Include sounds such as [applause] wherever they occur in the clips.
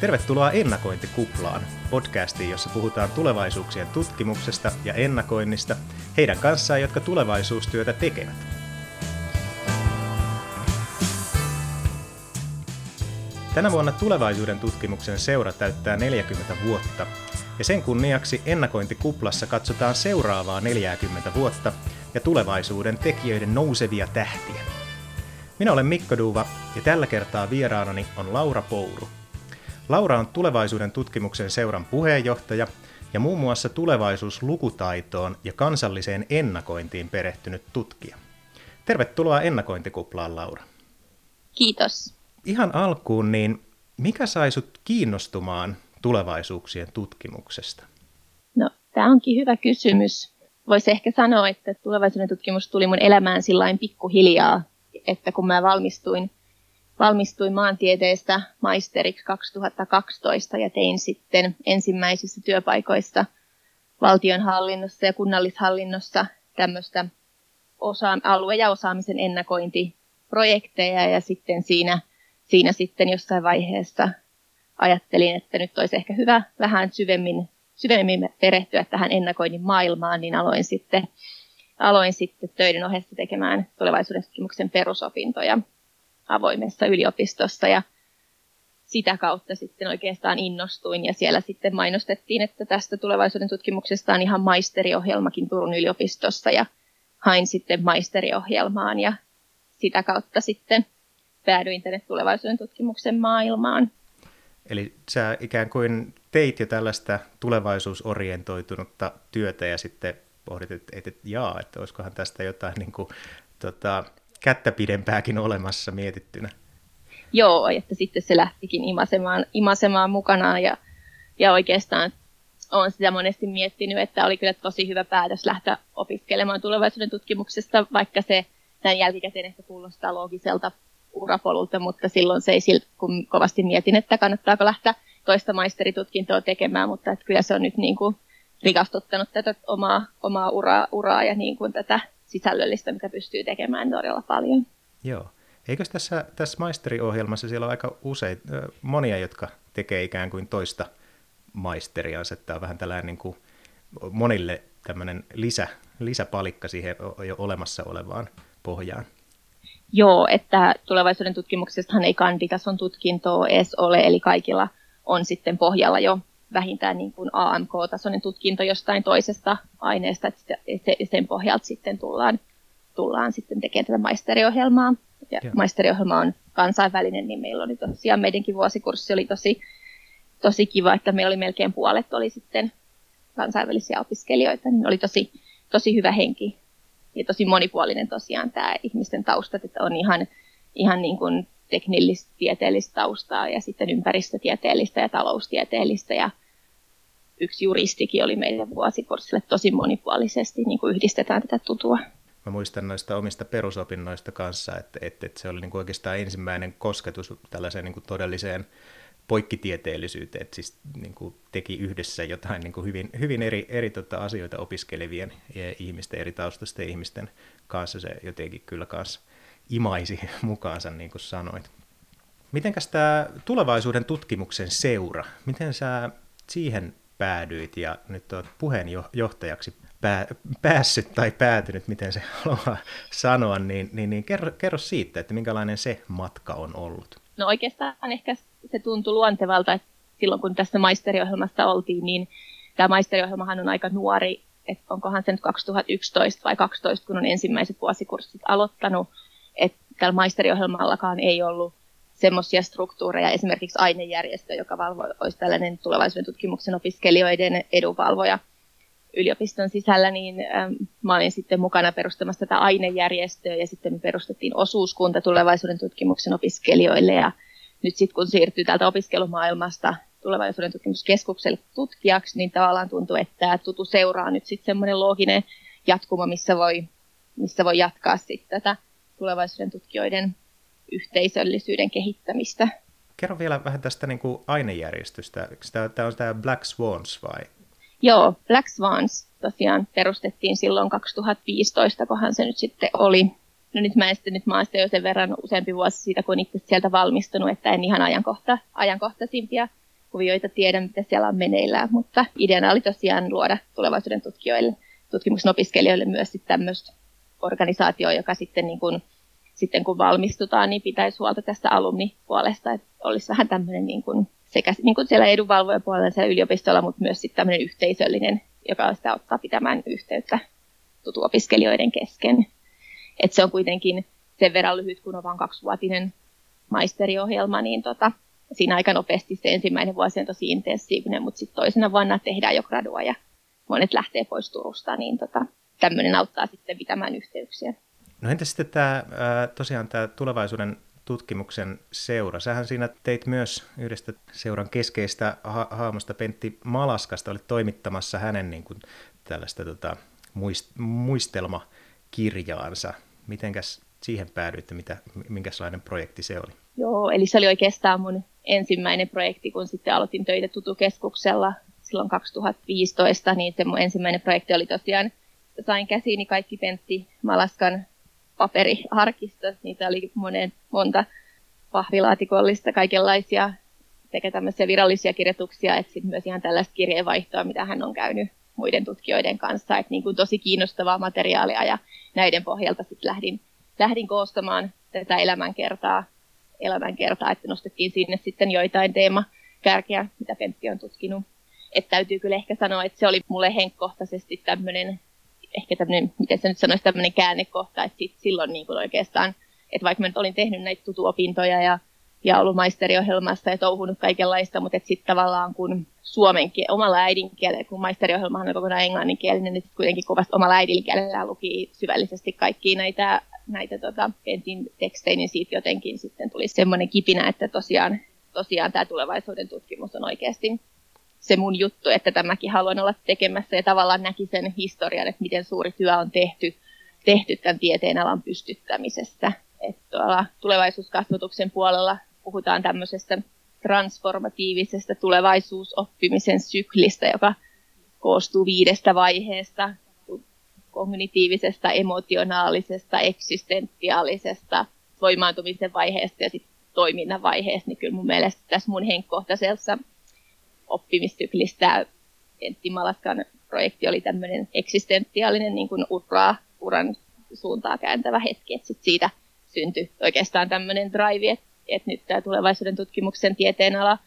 Tervetuloa Ennakointikuplaan, podcastiin, jossa puhutaan tulevaisuuksien tutkimuksesta ja ennakoinnista heidän kanssaan, jotka tulevaisuustyötä tekevät. Tänä vuonna tulevaisuuden tutkimuksen seura täyttää 40 vuotta, ja sen kunniaksi Ennakointikuplassa katsotaan seuraavaa 40 vuotta ja tulevaisuuden tekijöiden nousevia tähtiä. Minä olen Mikko Duva ja tällä kertaa vieraanani on Laura Pouru. Laura on tulevaisuuden tutkimuksen seuran puheenjohtaja ja muun muassa tulevaisuuslukutaitoon ja kansalliseen ennakointiin perehtynyt tutkija. Tervetuloa ennakointikuplaan, Laura. Kiitos. Ihan alkuun, niin mikä sai sut kiinnostumaan tulevaisuuksien tutkimuksesta? No, tämä onkin hyvä kysymys. Voisi ehkä sanoa, että tulevaisuuden tutkimus tuli mun elämään sillain pikkuhiljaa, että kun mä valmistuin valmistuin maantieteestä maisteriksi 2012 ja tein sitten ensimmäisissä työpaikoissa valtionhallinnossa ja kunnallishallinnossa tämmöistä osa- alue- ja osaamisen ennakointiprojekteja. Ja sitten siinä, siinä sitten jossain vaiheessa ajattelin, että nyt olisi ehkä hyvä vähän syvemmin, syvemmin perehtyä tähän ennakoinnin maailmaan, niin aloin sitten, aloin sitten töiden ohessa tekemään tulevaisuuden tutkimuksen perusopintoja avoimessa yliopistossa ja sitä kautta sitten oikeastaan innostuin ja siellä sitten mainostettiin, että tästä tulevaisuuden tutkimuksesta on ihan maisteriohjelmakin Turun yliopistossa ja hain sitten maisteriohjelmaan ja sitä kautta sitten päädyin tänne tulevaisuuden tutkimuksen maailmaan. Eli sä ikään kuin teit jo tällaista tulevaisuusorientoitunutta työtä ja sitten pohdit, että, että, jaa, että olisikohan tästä jotain niin kuin, tota, kättä pidempääkin olemassa mietittynä. Joo, että sitten se lähtikin imasemaan, imasemaan mukanaan ja, ja oikeastaan olen sitä monesti miettinyt, että oli kyllä tosi hyvä päätös lähteä opiskelemaan tulevaisuuden tutkimuksesta, vaikka se näin jälkikäteen ehkä kuulostaa loogiselta urapolulta, mutta silloin se ei siltä, kun kovasti mietin, että kannattaako lähteä toista maisteritutkintoa tekemään, mutta että kyllä se on nyt niin kuin rikastuttanut tätä omaa, omaa uraa, uraa ja niin kuin tätä sisällöllistä, mitä pystyy tekemään todella paljon. Joo. Eikö tässä, tässä maisteriohjelmassa siellä on aika usein, monia, jotka tekee ikään kuin toista maisteria, että on vähän tällainen niin kuin monille tämmöinen lisä, lisäpalikka siihen jo olemassa olevaan pohjaan. Joo, että tulevaisuuden tutkimuksestahan ei kanditason tutkintoa edes ole, eli kaikilla on sitten pohjalla jo vähintään niin kuin AMK-tasoinen tutkinto jostain toisesta aineesta, että sen pohjalta sitten tullaan, tullaan sitten tekemään tätä maisteriohjelmaa. Ja maisteriohjelma on kansainvälinen, niin meillä oli tosiaan meidänkin vuosikurssi oli tosi, tosi kiva, että meillä oli melkein puolet oli sitten kansainvälisiä opiskelijoita, niin oli tosi, tosi hyvä henki ja tosi monipuolinen tosiaan tämä ihmisten taustat, että on ihan, ihan niin kuin teknillistä tieteellistä taustaa ja sitten ympäristötieteellistä ja taloustieteellistä ja yksi juristikin oli meidän vuosikurssille tosi monipuolisesti, niin kuin yhdistetään tätä tutua. Mä muistan noista omista perusopinnoista kanssa, että, että, että se oli niin kuin oikeastaan ensimmäinen kosketus tällaiseen niin kuin todelliseen poikkitieteellisyyteen, että siis niin kuin teki yhdessä jotain niin kuin hyvin, hyvin eri, eri tota, asioita opiskelevien ihmisten, eri taustaisten ihmisten kanssa. Se jotenkin kyllä kanssa imaisi [laughs] mukaansa, niin kuin sanoit. Mitenkäs tämä tulevaisuuden tutkimuksen seura, miten sä siihen päädyit ja nyt olet puheenjohtajaksi pää, päässyt tai päätynyt, miten se [laughs] haluaa sanoa, niin, niin, niin kerro, kerro siitä, että minkälainen se matka on ollut. No oikeastaan ehkä se tuntui luontevalta, että silloin kun tässä maisteriohjelmassa oltiin, niin tämä maisteriohjelmahan on aika nuori, että onkohan se nyt 2011 vai 2012, kun on ensimmäiset vuosikurssit aloittanut, tällä maisteriohjelmallakaan ei ollut semmoisia struktuureja, esimerkiksi ainejärjestö, joka valvo, olisi tällainen tulevaisuuden tutkimuksen opiskelijoiden edunvalvoja yliopiston sisällä, niin ähm, mä olin sitten mukana perustamassa tätä ainejärjestöä ja sitten me perustettiin osuuskunta tulevaisuuden tutkimuksen opiskelijoille. Ja nyt sitten kun siirtyy täältä opiskelumaailmasta tulevaisuuden tutkimuskeskukselle tutkijaksi, niin tavallaan tuntuu, että tämä tutu seuraa nyt sitten semmoinen looginen jatkuma, missä voi, missä voi jatkaa sitten tätä tulevaisuuden tutkijoiden yhteisöllisyyden kehittämistä. Kerro vielä vähän tästä niin kuin ainejärjestystä. Tämä on tämä Black Swans vai? Joo, Black Swans tosiaan perustettiin silloin 2015, kohan se nyt sitten oli. No nyt mä, sitten, nyt mä jo sen verran useampi vuosi siitä, kun itse sieltä valmistunut, että en ihan ajankohta, ajankohtaisimpia kehityskuvioita tiedä, mitä siellä on meneillään, mutta ideana oli tosiaan luoda tulevaisuuden tutkijoille, tutkimuksen opiskelijoille myös tämmöistä organisaatioa, joka sitten, niin kuin, sitten kun valmistutaan, niin pitäisi huolta tästä alumnipuolesta, että olisi vähän tämmöinen niin kuin, sekä niin kuin siellä edunvalvojen puolella siellä yliopistolla, mutta myös sitten tämmöinen yhteisöllinen, joka sitä ottaa pitämään yhteyttä tutuopiskelijoiden kesken. Et se on kuitenkin sen verran lyhyt, kun on vain kaksivuotinen maisteriohjelma, niin tota, siinä aika nopeasti se ensimmäinen vuosi on tosi intensiivinen, mutta sitten toisena vuonna tehdään jo gradua ja monet lähtee pois Turusta, niin tota, tämmöinen auttaa sitten pitämään yhteyksiä. No entä sitten tämä, tosiaan tämä tulevaisuuden tutkimuksen seura. Sähän siinä teit myös yhdestä seuran keskeistä ha- haamosta Pentti Malaskasta, olit toimittamassa hänen niin kuin, tällaista tota, muist- muistelmakirjaansa. Mitenkäs siihen päädyitte, mitä, minkälainen projekti se oli? Joo, eli se oli oikeastaan mun ensimmäinen projekti, kun sitten aloitin töitä Tutukeskuksella silloin 2015, niin se mun ensimmäinen projekti oli tosiaan, sain käsiini kaikki Pentti Malaskan paperiarkistot, niitä oli monen, monta pahvilaatikollista, kaikenlaisia. Sekä tämmöisiä virallisia kirjoituksia, että sitten myös ihan tällaista kirjeenvaihtoa, mitä hän on käynyt muiden tutkijoiden kanssa, että niin kuin tosi kiinnostavaa materiaalia ja näiden pohjalta sitten lähdin, lähdin koostamaan tätä elämänkertaa, elämänkertaa, että nostettiin sinne sitten joitain teemakärkeä, mitä Pentti on tutkinut. Että täytyy kyllä ehkä sanoa, että se oli mulle henkkohtaisesti tämmöinen ehkä tämmöinen, miten se nyt sanoisi, tämmöinen käännekohta, että sit silloin niin kuin oikeastaan, että vaikka mä nyt olin tehnyt näitä tutuopintoja ja, ja ollut maisteriohjelmassa ja touhunut kaikenlaista, mutta sitten tavallaan kun suomen kiel, omalla äidinkielellä, kun maisteriohjelmahan on kokonaan englanninkielinen, niin sitten kuitenkin kovasti omalla äidinkielellä luki syvällisesti kaikki näitä, näitä tota, ensin tekstejä, niin siitä jotenkin sitten tuli semmoinen kipinä, että tosiaan, tosiaan tämä tulevaisuuden tutkimus on oikeasti se mun juttu, että tämäkin haluan olla tekemässä ja tavallaan näki sen historian, että miten suuri työ on tehty, tehty tämän tieteen alan pystyttämisessä. Että tulevaisuuskasvatuksen puolella puhutaan tämmöisestä transformatiivisesta tulevaisuusoppimisen syklistä, joka koostuu viidestä vaiheesta, kognitiivisesta, emotionaalisesta, eksistentiaalisesta, voimaantumisen vaiheesta ja sitten toiminnan vaiheesta, niin kyllä mun mielestä tässä mun henkkohtaisessa oppimissyklistä. Pentti Malaskan projekti oli tämmöinen eksistentiaalinen niin kuin uraa, uran suuntaa kääntävä hetki, että sit siitä syntyi oikeastaan tämmöinen drive, että, että nyt tämä tulevaisuuden tutkimuksen tieteen ala,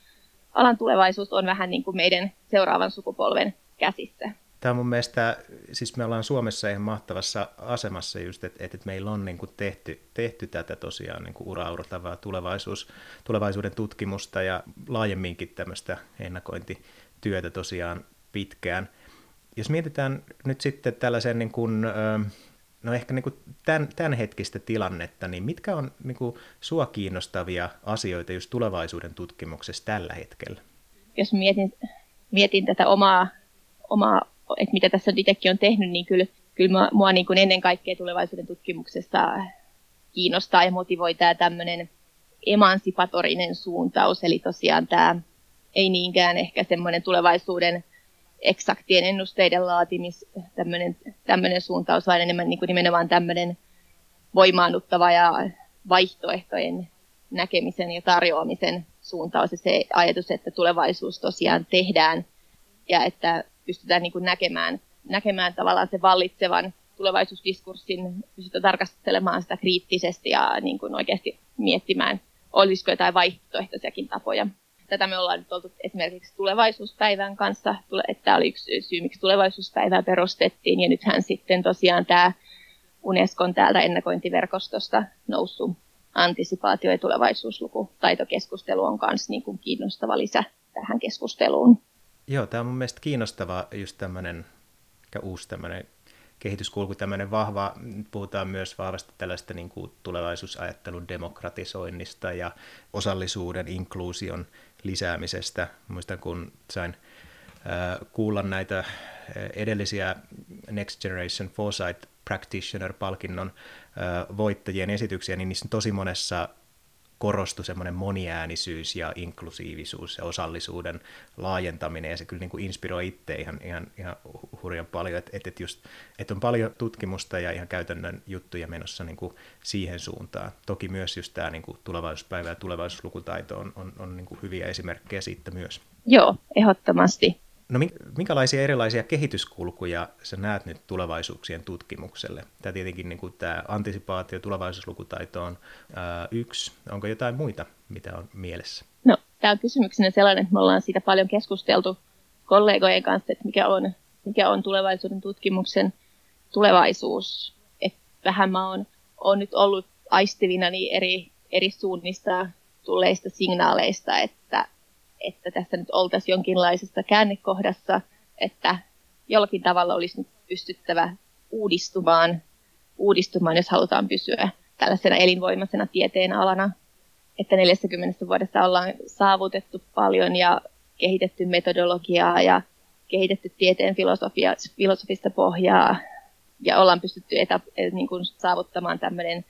alan tulevaisuus on vähän niin kuin meidän seuraavan sukupolven käsissä. Tämä on mun mielestä, siis me ollaan Suomessa ihan mahtavassa asemassa just, että, että meillä on niin kuin tehty, tehty tätä tosiaan niin uraurtavaa tulevaisuus, tulevaisuuden tutkimusta ja laajemminkin tämmöistä ennakointityötä tosiaan pitkään. Jos mietitään nyt sitten tällaisen niin kuin, no ehkä niin kuin tämän, tämän hetkistä tilannetta, niin mitkä on niin kuin sua kiinnostavia asioita just tulevaisuuden tutkimuksessa tällä hetkellä? Jos mietin, mietin tätä omaa, omaa että mitä tässä itsekin on tehnyt, niin kyllä, kyllä mua, mua niin kuin ennen kaikkea tulevaisuuden tutkimuksessa kiinnostaa ja motivoi tämä tämmöinen emansipatorinen suuntaus, eli tosiaan tämä ei niinkään ehkä semmoinen tulevaisuuden eksaktien ennusteiden laatimis, tämmöinen, tämmöinen suuntaus, vaan enemmän niin kuin nimenomaan tämmöinen voimaannuttava ja vaihtoehtojen näkemisen ja tarjoamisen suuntaus. Ja se ajatus, että tulevaisuus tosiaan tehdään ja että pystytään niin kuin näkemään, näkemään tavallaan se vallitsevan tulevaisuusdiskurssin, pystytään tarkastelemaan sitä kriittisesti ja niin kuin oikeasti miettimään, olisiko jotain vaihtoehtoisiakin tapoja. Tätä me ollaan nyt oltu esimerkiksi tulevaisuuspäivän kanssa, että tämä oli yksi syy, miksi tulevaisuuspäivää perustettiin, ja nythän sitten tosiaan tämä Unescon täältä ennakointiverkostosta noussut antisipaatio- ja tulevaisuuslukutaitokeskustelu on myös niin kuin kiinnostava lisä tähän keskusteluun. Joo, tämä on mun mielestä kiinnostava just tämmöinen, uusi tämmöinen kehityskulku, tämmöinen vahva, puhutaan myös vahvasti tällaista niin kuin tulevaisuusajattelun demokratisoinnista ja osallisuuden, inkluusion lisäämisestä. Muistan, kun sain kuulla näitä edellisiä Next Generation Foresight Practitioner-palkinnon voittajien esityksiä, niin niissä tosi monessa korostui semmoinen moniäänisyys ja inklusiivisuus ja osallisuuden laajentaminen, ja se kyllä niin kuin inspiroi itse ihan, ihan, ihan hurjan paljon, että et, et et on paljon tutkimusta ja ihan käytännön juttuja menossa niin kuin siihen suuntaan. Toki myös just tämä niin kuin tulevaisuuspäivä ja tulevaisuuslukutaito on, on, on niin kuin hyviä esimerkkejä siitä myös. Joo, ehdottomasti. No minkälaisia erilaisia kehityskulkuja sä näet nyt tulevaisuuksien tutkimukselle? Tämä tietenkin niin kuin tämä antisipaatio, tulevaisuuslukutaito on ää, yksi. Onko jotain muita, mitä on mielessä? No, tämä on kysymyksenä sellainen, että me ollaan siitä paljon keskusteltu kollegojen kanssa, että mikä on, mikä on tulevaisuuden tutkimuksen tulevaisuus. Et vähän mä oon, oon nyt ollut aistivina eri, eri suunnista tulleista signaaleista, että että tässä nyt oltaisiin jonkinlaisessa käännekohdassa, että jollakin tavalla olisi nyt pystyttävä uudistumaan, uudistumaan, jos halutaan pysyä tällaisena elinvoimaisena tieteen alana. Että 40 vuodessa ollaan saavutettu paljon ja kehitetty metodologiaa ja kehitetty tieteen filosofia, filosofista pohjaa ja ollaan pystytty etä, niin kuin saavuttamaan tämmöinen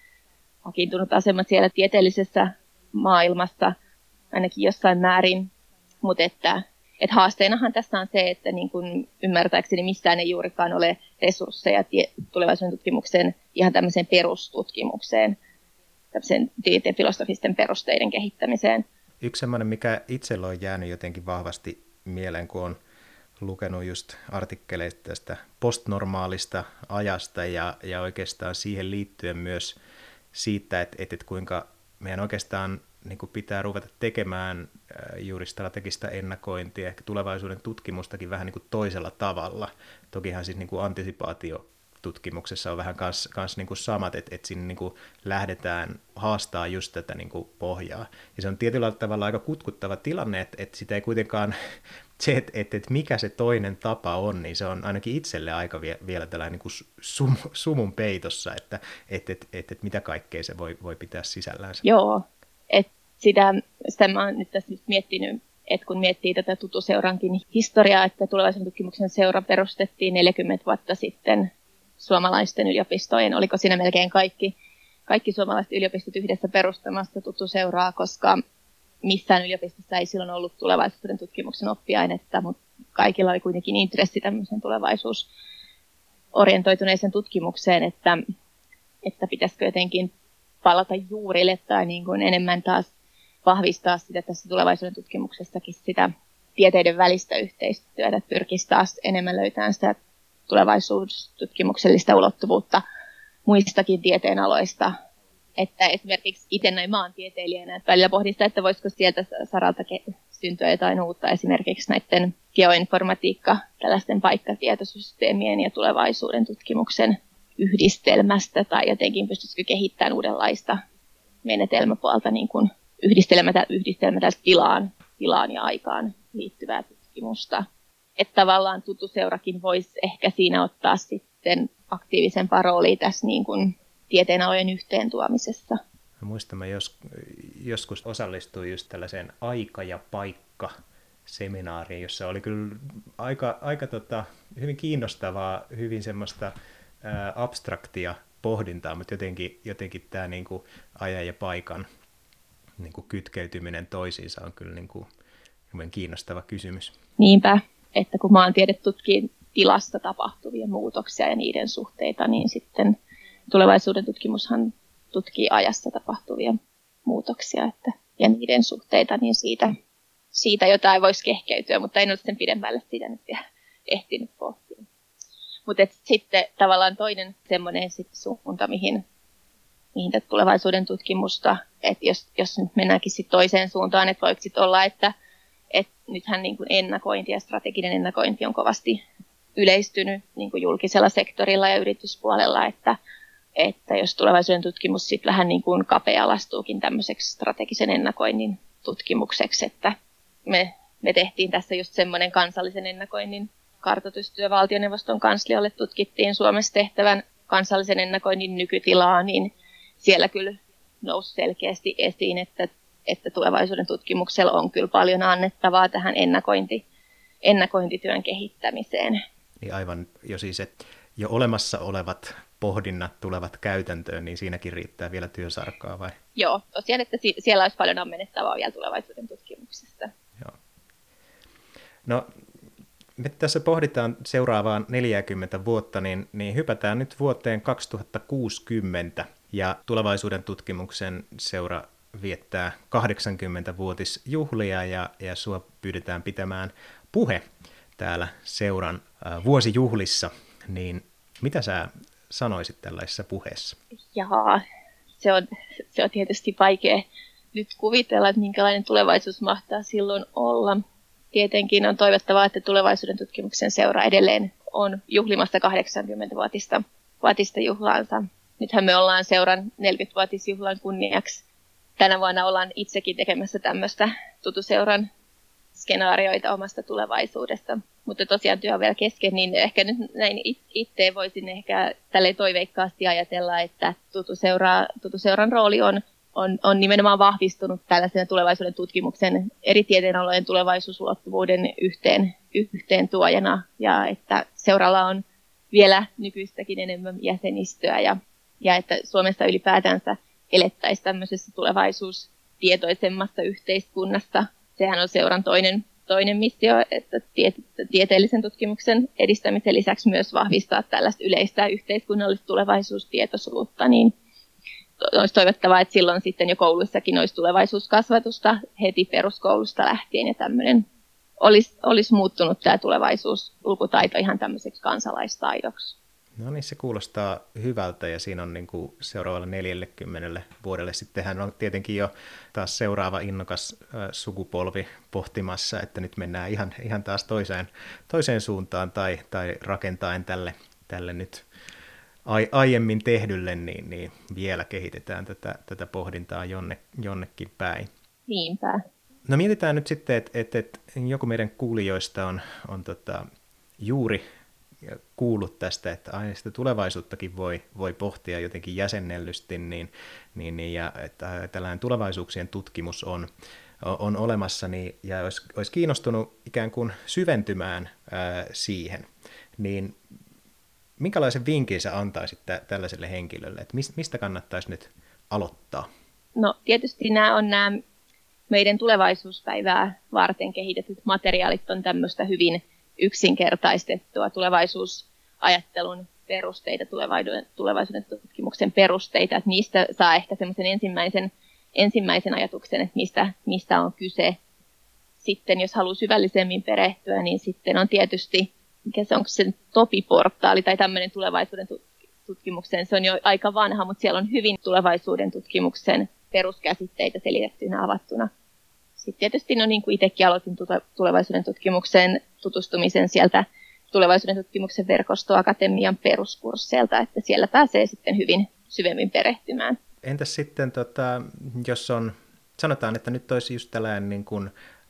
vakiintunut asema siellä tieteellisessä maailmassa ainakin jossain määrin. Mutta että, että haasteenahan tässä on se, että niin kun ymmärtääkseni missään ei juurikaan ole resursseja tulevaisuuden tutkimuksen ihan tämmöiseen perustutkimukseen, tämmöisen tieteen filosofisten perusteiden kehittämiseen. Yksi semmoinen, mikä itsellä on jäänyt jotenkin vahvasti mieleen, kun on lukenut just artikkeleista tästä postnormaalista ajasta ja, ja oikeastaan siihen liittyen myös siitä, että, että kuinka meidän oikeastaan niin kuin pitää ruveta tekemään juuri strategista ennakointia, ehkä tulevaisuuden tutkimustakin vähän niin kuin toisella tavalla. Tokihan siis niin kuin antisipaatio tutkimuksessa on vähän kans, kans niin kuin samat, että, että sinne niin kuin lähdetään haastaa just tätä niin kuin pohjaa. Ja se on tietyllä tavalla aika kutkuttava tilanne, että, että sitä ei kuitenkaan, [laughs] se, että, että, että mikä se toinen tapa on, niin se on ainakin itselle aika vie, vielä tällainen niin kuin sum, sumun peitossa, että, että, että, että, että mitä kaikkea se voi, voi pitää sisällään. Joo, et sitä, sitä mä oon nyt tässä nyt miettinyt, että kun miettii tätä tutuseurankin historiaa, että tulevaisuuden tutkimuksen seura perustettiin 40 vuotta sitten suomalaisten yliopistojen, oliko siinä melkein kaikki, kaikki suomalaiset yliopistot yhdessä perustamassa tutuseuraa, koska missään yliopistossa ei silloin ollut tulevaisuuden tutkimuksen oppiainetta, mutta kaikilla oli kuitenkin intressi tämmöisen tulevaisuusorientoituneeseen tutkimukseen, että, että pitäisikö jotenkin palata juurille tai niin kuin enemmän taas vahvistaa sitä tässä tulevaisuuden tutkimuksessakin sitä tieteiden välistä yhteistyötä, että pyrkisi taas enemmän löytämään sitä tulevaisuustutkimuksellista ulottuvuutta muistakin tieteenaloista. Että esimerkiksi itse näin maantieteilijänä, että välillä pohdin sitä, että voisiko sieltä saralta syntyä jotain uutta esimerkiksi näiden geoinformatiikka, tällaisten paikkatietosysteemien ja tulevaisuuden tutkimuksen yhdistelmästä tai jotenkin pystyisikö kehittämään uudenlaista menetelmäpuolta niin kuin yhdistelmätä, yhdistelmätä tilaan, tilaan ja aikaan liittyvää tutkimusta. Että tavallaan tutuseurakin voisi ehkä siinä ottaa sitten aktiivisen rooliin tässä niin kuin tieteenalojen yhteen tuomisessa. Muistamme, jos, joskus osallistuin just tällaiseen aika ja paikka seminaariin, jossa oli kyllä aika, aika tota, hyvin kiinnostavaa, hyvin semmoista ää, abstraktia pohdintaa, mutta jotenkin, jotenkin tämä niin kuin ajan ja paikan niin kuin kytkeytyminen toisiinsa on kyllä niin kuin kiinnostava kysymys. Niinpä, että kun maantiede tutkii tilassa tapahtuvia muutoksia ja niiden suhteita, niin sitten tulevaisuuden tutkimushan tutkii ajassa tapahtuvia muutoksia että, ja niiden suhteita, niin siitä, siitä jotain voisi kehkeytyä, mutta en ole sen pidemmälle sitä nyt vielä ehtinyt pohtia. Mutta sitten tavallaan toinen semmoinen sit suunta, mihin, mihin tulevaisuuden tutkimusta, että jos, jos nyt mennäänkin sit toiseen suuntaan, että voiko sitten olla, että et nythän niin kuin ennakointi ja strateginen ennakointi on kovasti yleistynyt niin kuin julkisella sektorilla ja yrityspuolella, että, että jos tulevaisuuden tutkimus sitten vähän niin kuin kapea-alastuukin tämmöiseksi strategisen ennakoinnin tutkimukseksi, että me, me tehtiin tässä just semmoinen kansallisen ennakoinnin kartoitustyö valtioneuvoston kanslialle tutkittiin Suomessa tehtävän kansallisen ennakoinnin nykytilaa, niin siellä kyllä nousi selkeästi esiin, että, että tulevaisuuden tutkimuksella on kyllä paljon annettavaa tähän ennakointi, ennakointityön kehittämiseen. Niin aivan jo siis, että jo olemassa olevat pohdinnat tulevat käytäntöön, niin siinäkin riittää vielä työsarkaa vai? Joo, tosiaan, että siellä olisi paljon ammennettavaa vielä tulevaisuuden tutkimuksesta. Joo. No me tässä pohditaan seuraavaan 40 vuotta, niin, niin hypätään nyt vuoteen 2060 ja tulevaisuuden tutkimuksen seura viettää 80-vuotisjuhlia ja, ja sua pyydetään pitämään puhe täällä seuran äh, vuosijuhlissa, niin mitä sä sanoisit tällaisessa puheessa? Jaa, se on, se on tietysti vaikea nyt kuvitella, että minkälainen tulevaisuus mahtaa silloin olla. Tietenkin on toivottavaa, että tulevaisuuden tutkimuksen seura edelleen on juhlimasta 80-vuotista vuotista juhlaansa. Nythän me ollaan seuran 40-vuotisjuhlan kunniaksi. Tänä vuonna ollaan itsekin tekemässä tämmöistä tutuseuran skenaarioita omasta tulevaisuudesta. Mutta tosiaan työ on vielä kesken, niin ehkä nyt näin itse voisin ehkä tälle toiveikkaasti ajatella, että tutuseura, tutuseuran rooli on, on, on nimenomaan vahvistunut tällaisen tulevaisuuden tutkimuksen eri tieteenalojen tulevaisuusulottuvuuden yhteen, yhteen tuojana ja että seuralla on vielä nykyistäkin enemmän jäsenistöä ja, ja että Suomessa ylipäätänsä elettäisiin tämmöisessä tulevaisuustietoisemmassa yhteiskunnassa. Sehän on seuran toinen, toinen missio, että tie, tieteellisen tutkimuksen edistämisen lisäksi myös vahvistaa tällaista yleistä yhteiskunnallista tulevaisuustietoisuutta, niin olisi toivottavaa, että silloin sitten jo kouluissakin olisi tulevaisuuskasvatusta heti peruskoulusta lähtien ja tämmöinen olisi, olisi muuttunut tämä tulevaisuuslukutaito ihan tämmöiseksi kansalaistaidoksi. No niin, se kuulostaa hyvältä ja siinä on niin kuin seuraavalle 40 vuodelle. Sittenhän on tietenkin jo taas seuraava innokas sukupolvi pohtimassa, että nyt mennään ihan, ihan taas toiseen, toiseen suuntaan tai, tai rakentaen tälle, tälle nyt ai, aiemmin tehdylle, niin, niin vielä kehitetään tätä, tätä pohdintaa jonne, jonnekin päin. Niinpä. No mietitään nyt sitten, että et, et joku meidän kuulijoista on, on tota, juuri kuullut tästä, että aina sitä tulevaisuuttakin voi, voi pohtia jotenkin jäsennellysti, niin, niin, niin ja että tällainen tulevaisuuksien tutkimus on, on olemassa, niin, ja olisi, olisi kiinnostunut ikään kuin syventymään ää, siihen, niin minkälaisen vinkin sä antaisit tä, tällaiselle henkilölle, että mistä kannattaisi nyt aloittaa? No tietysti nämä on nämä meidän tulevaisuuspäivää varten kehitetyt materiaalit on tämmöistä hyvin yksinkertaistettua tulevaisuusajattelun perusteita, tulevaisuuden tutkimuksen perusteita, että niistä saa ehkä semmoisen ensimmäisen, ensimmäisen ajatuksen, että mistä, mistä on kyse. Sitten jos haluaa syvällisemmin perehtyä, niin sitten on tietysti, mikä se onko se Topi-portaali tai tämmöinen tulevaisuuden tutkimuksen, se on jo aika vanha, mutta siellä on hyvin tulevaisuuden tutkimuksen peruskäsitteitä selitettynä avattuna. Sitten tietysti no niin kuin itsekin aloitin tulevaisuuden tutkimukseen tutustumisen sieltä tulevaisuuden tutkimuksen verkostoakatemian peruskursseilta, että siellä pääsee sitten hyvin syvemmin perehtymään. Entäs sitten, tota, jos on, sanotaan, että nyt olisi just tällainen niin kuin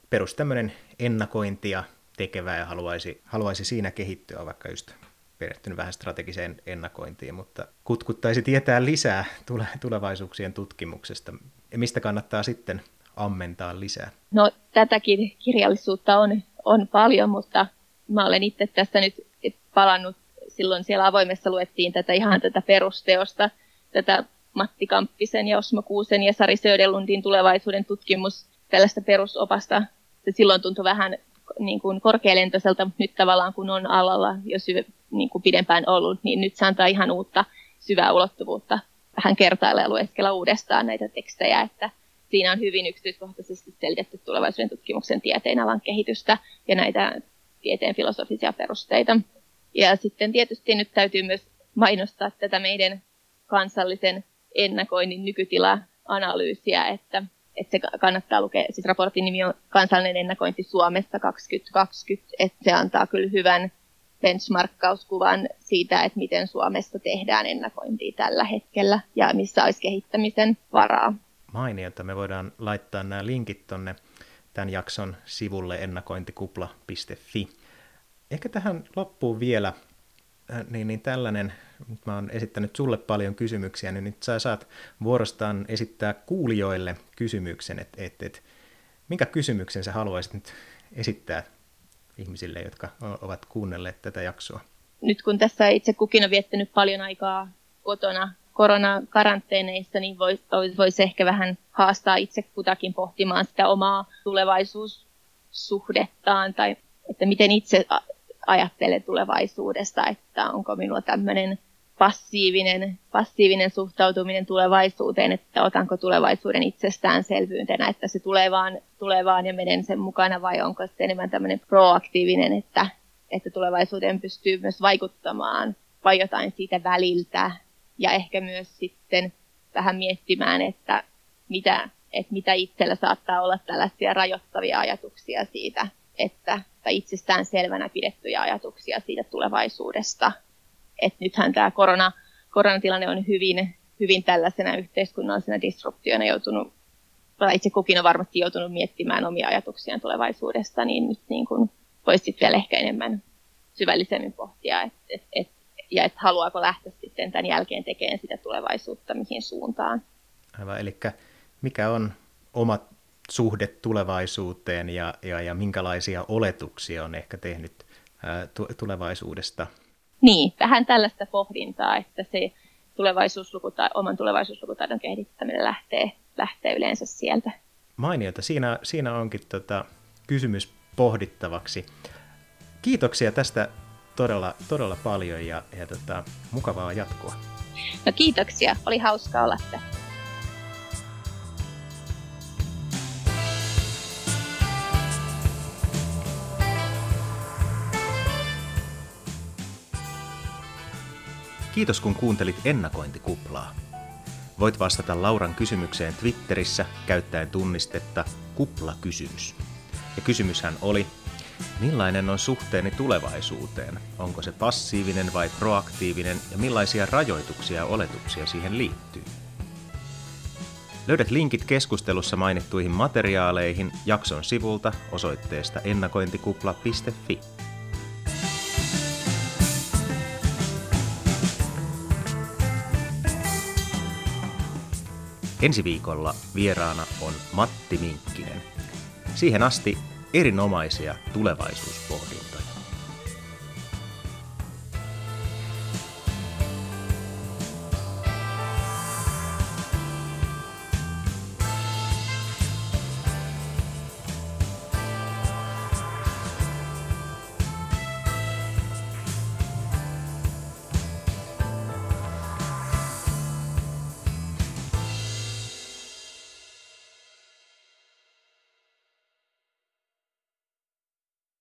perus tämmöinen ennakointia tekevä ja haluaisi, haluaisi siinä kehittyä vaikka just perehtynyt vähän strategiseen ennakointiin, mutta kutkuttaisi tietää lisää tulevaisuuksien tutkimuksesta. Mistä kannattaa sitten ammentaa lisää? No tätäkin kirjallisuutta on, on paljon, mutta mä olen itse tässä nyt palannut, silloin siellä avoimessa luettiin tätä ihan tätä perusteosta, tätä Matti Kamppisen ja Osmo Kuusen ja Sari Söderlundin tulevaisuuden tutkimus tällaista perusopasta. Se silloin tuntui vähän niin kuin korkealentoiselta, mutta nyt tavallaan kun on alalla jo syv- niin kuin pidempään ollut, niin nyt se antaa ihan uutta syvää ulottuvuutta vähän kertailla ja lueskella uudestaan näitä tekstejä, että siinä on hyvin yksityiskohtaisesti selitetty tulevaisuuden tutkimuksen tieteen alan kehitystä ja näitä tieteen filosofisia perusteita. Ja sitten tietysti nyt täytyy myös mainostaa tätä meidän kansallisen ennakoinnin nykytila-analyysiä, että, että se kannattaa lukea. Siis raportin nimi on Kansallinen ennakointi Suomesta 2020, että se antaa kyllä hyvän benchmarkkauskuvan siitä, että miten Suomessa tehdään ennakointia tällä hetkellä ja missä olisi kehittämisen varaa mainiota. Me voidaan laittaa nämä linkit tonne tämän jakson sivulle ennakointikupla.fi. Ehkä tähän loppuun vielä äh, niin, niin tällainen, mä oon esittänyt sulle paljon kysymyksiä, niin nyt sä saat vuorostaan esittää kuulijoille kysymyksen, että et, et, minkä kysymyksen sä haluaisit nyt esittää ihmisille, jotka ovat kuunnelleet tätä jaksoa? Nyt kun tässä itse kukin on viettänyt paljon aikaa kotona koronakaranteeneissa, niin voisi vois ehkä vähän haastaa itse kutakin pohtimaan sitä omaa tulevaisuussuhdettaan tai että miten itse ajattelen tulevaisuudesta, että onko minulla tämmöinen passiivinen, passiivinen suhtautuminen tulevaisuuteen, että otanko tulevaisuuden itsestäänselvyytenä, että se tulee vaan, tulee vaan ja menen sen mukana, vai onko se enemmän tämmöinen proaktiivinen, että, että tulevaisuuteen pystyy myös vaikuttamaan, vai jotain siitä väliltä, ja ehkä myös sitten vähän miettimään, että mitä, että mitä itsellä saattaa olla tällaisia rajoittavia ajatuksia siitä, että, tai itsestään selvänä pidettyjä ajatuksia siitä tulevaisuudesta. Että nythän tämä korona, koronatilanne on hyvin, hyvin tällaisena yhteiskunnallisena disruptiona joutunut, tai itse kukin on varmasti joutunut miettimään omia ajatuksiaan tulevaisuudesta, niin nyt niin voisi vielä ehkä enemmän syvällisemmin pohtia, että et, et, ja että haluaako lähteä sitten tämän jälkeen tekemään sitä tulevaisuutta mihin suuntaan. Aivan, eli mikä on oma suhde tulevaisuuteen ja, ja, ja minkälaisia oletuksia on ehkä tehnyt ää, tulevaisuudesta? Niin, vähän tällaista pohdintaa, että se tulevaisuuslukuta, oman tulevaisuuslukutaidon kehittäminen lähtee, lähtee yleensä sieltä. Mainiota, siinä, siinä onkin tota, kysymys pohdittavaksi. Kiitoksia tästä todella, todella paljon ja, ja tota, mukavaa jatkoa. No kiitoksia, oli hauska olla tässä. Kiitos kun kuuntelit ennakointikuplaa. Voit vastata Lauran kysymykseen Twitterissä käyttäen tunnistetta kuplakysymys. Ja kysymyshän oli, millainen on suhteeni tulevaisuuteen? Onko se passiivinen vai proaktiivinen ja millaisia rajoituksia ja oletuksia siihen liittyy? Löydät linkit keskustelussa mainittuihin materiaaleihin jakson sivulta osoitteesta ennakointikupla.fi. Ensi viikolla vieraana on Matti Minkkinen. Siihen asti erinomaisia tulevaisuuspohdintoja.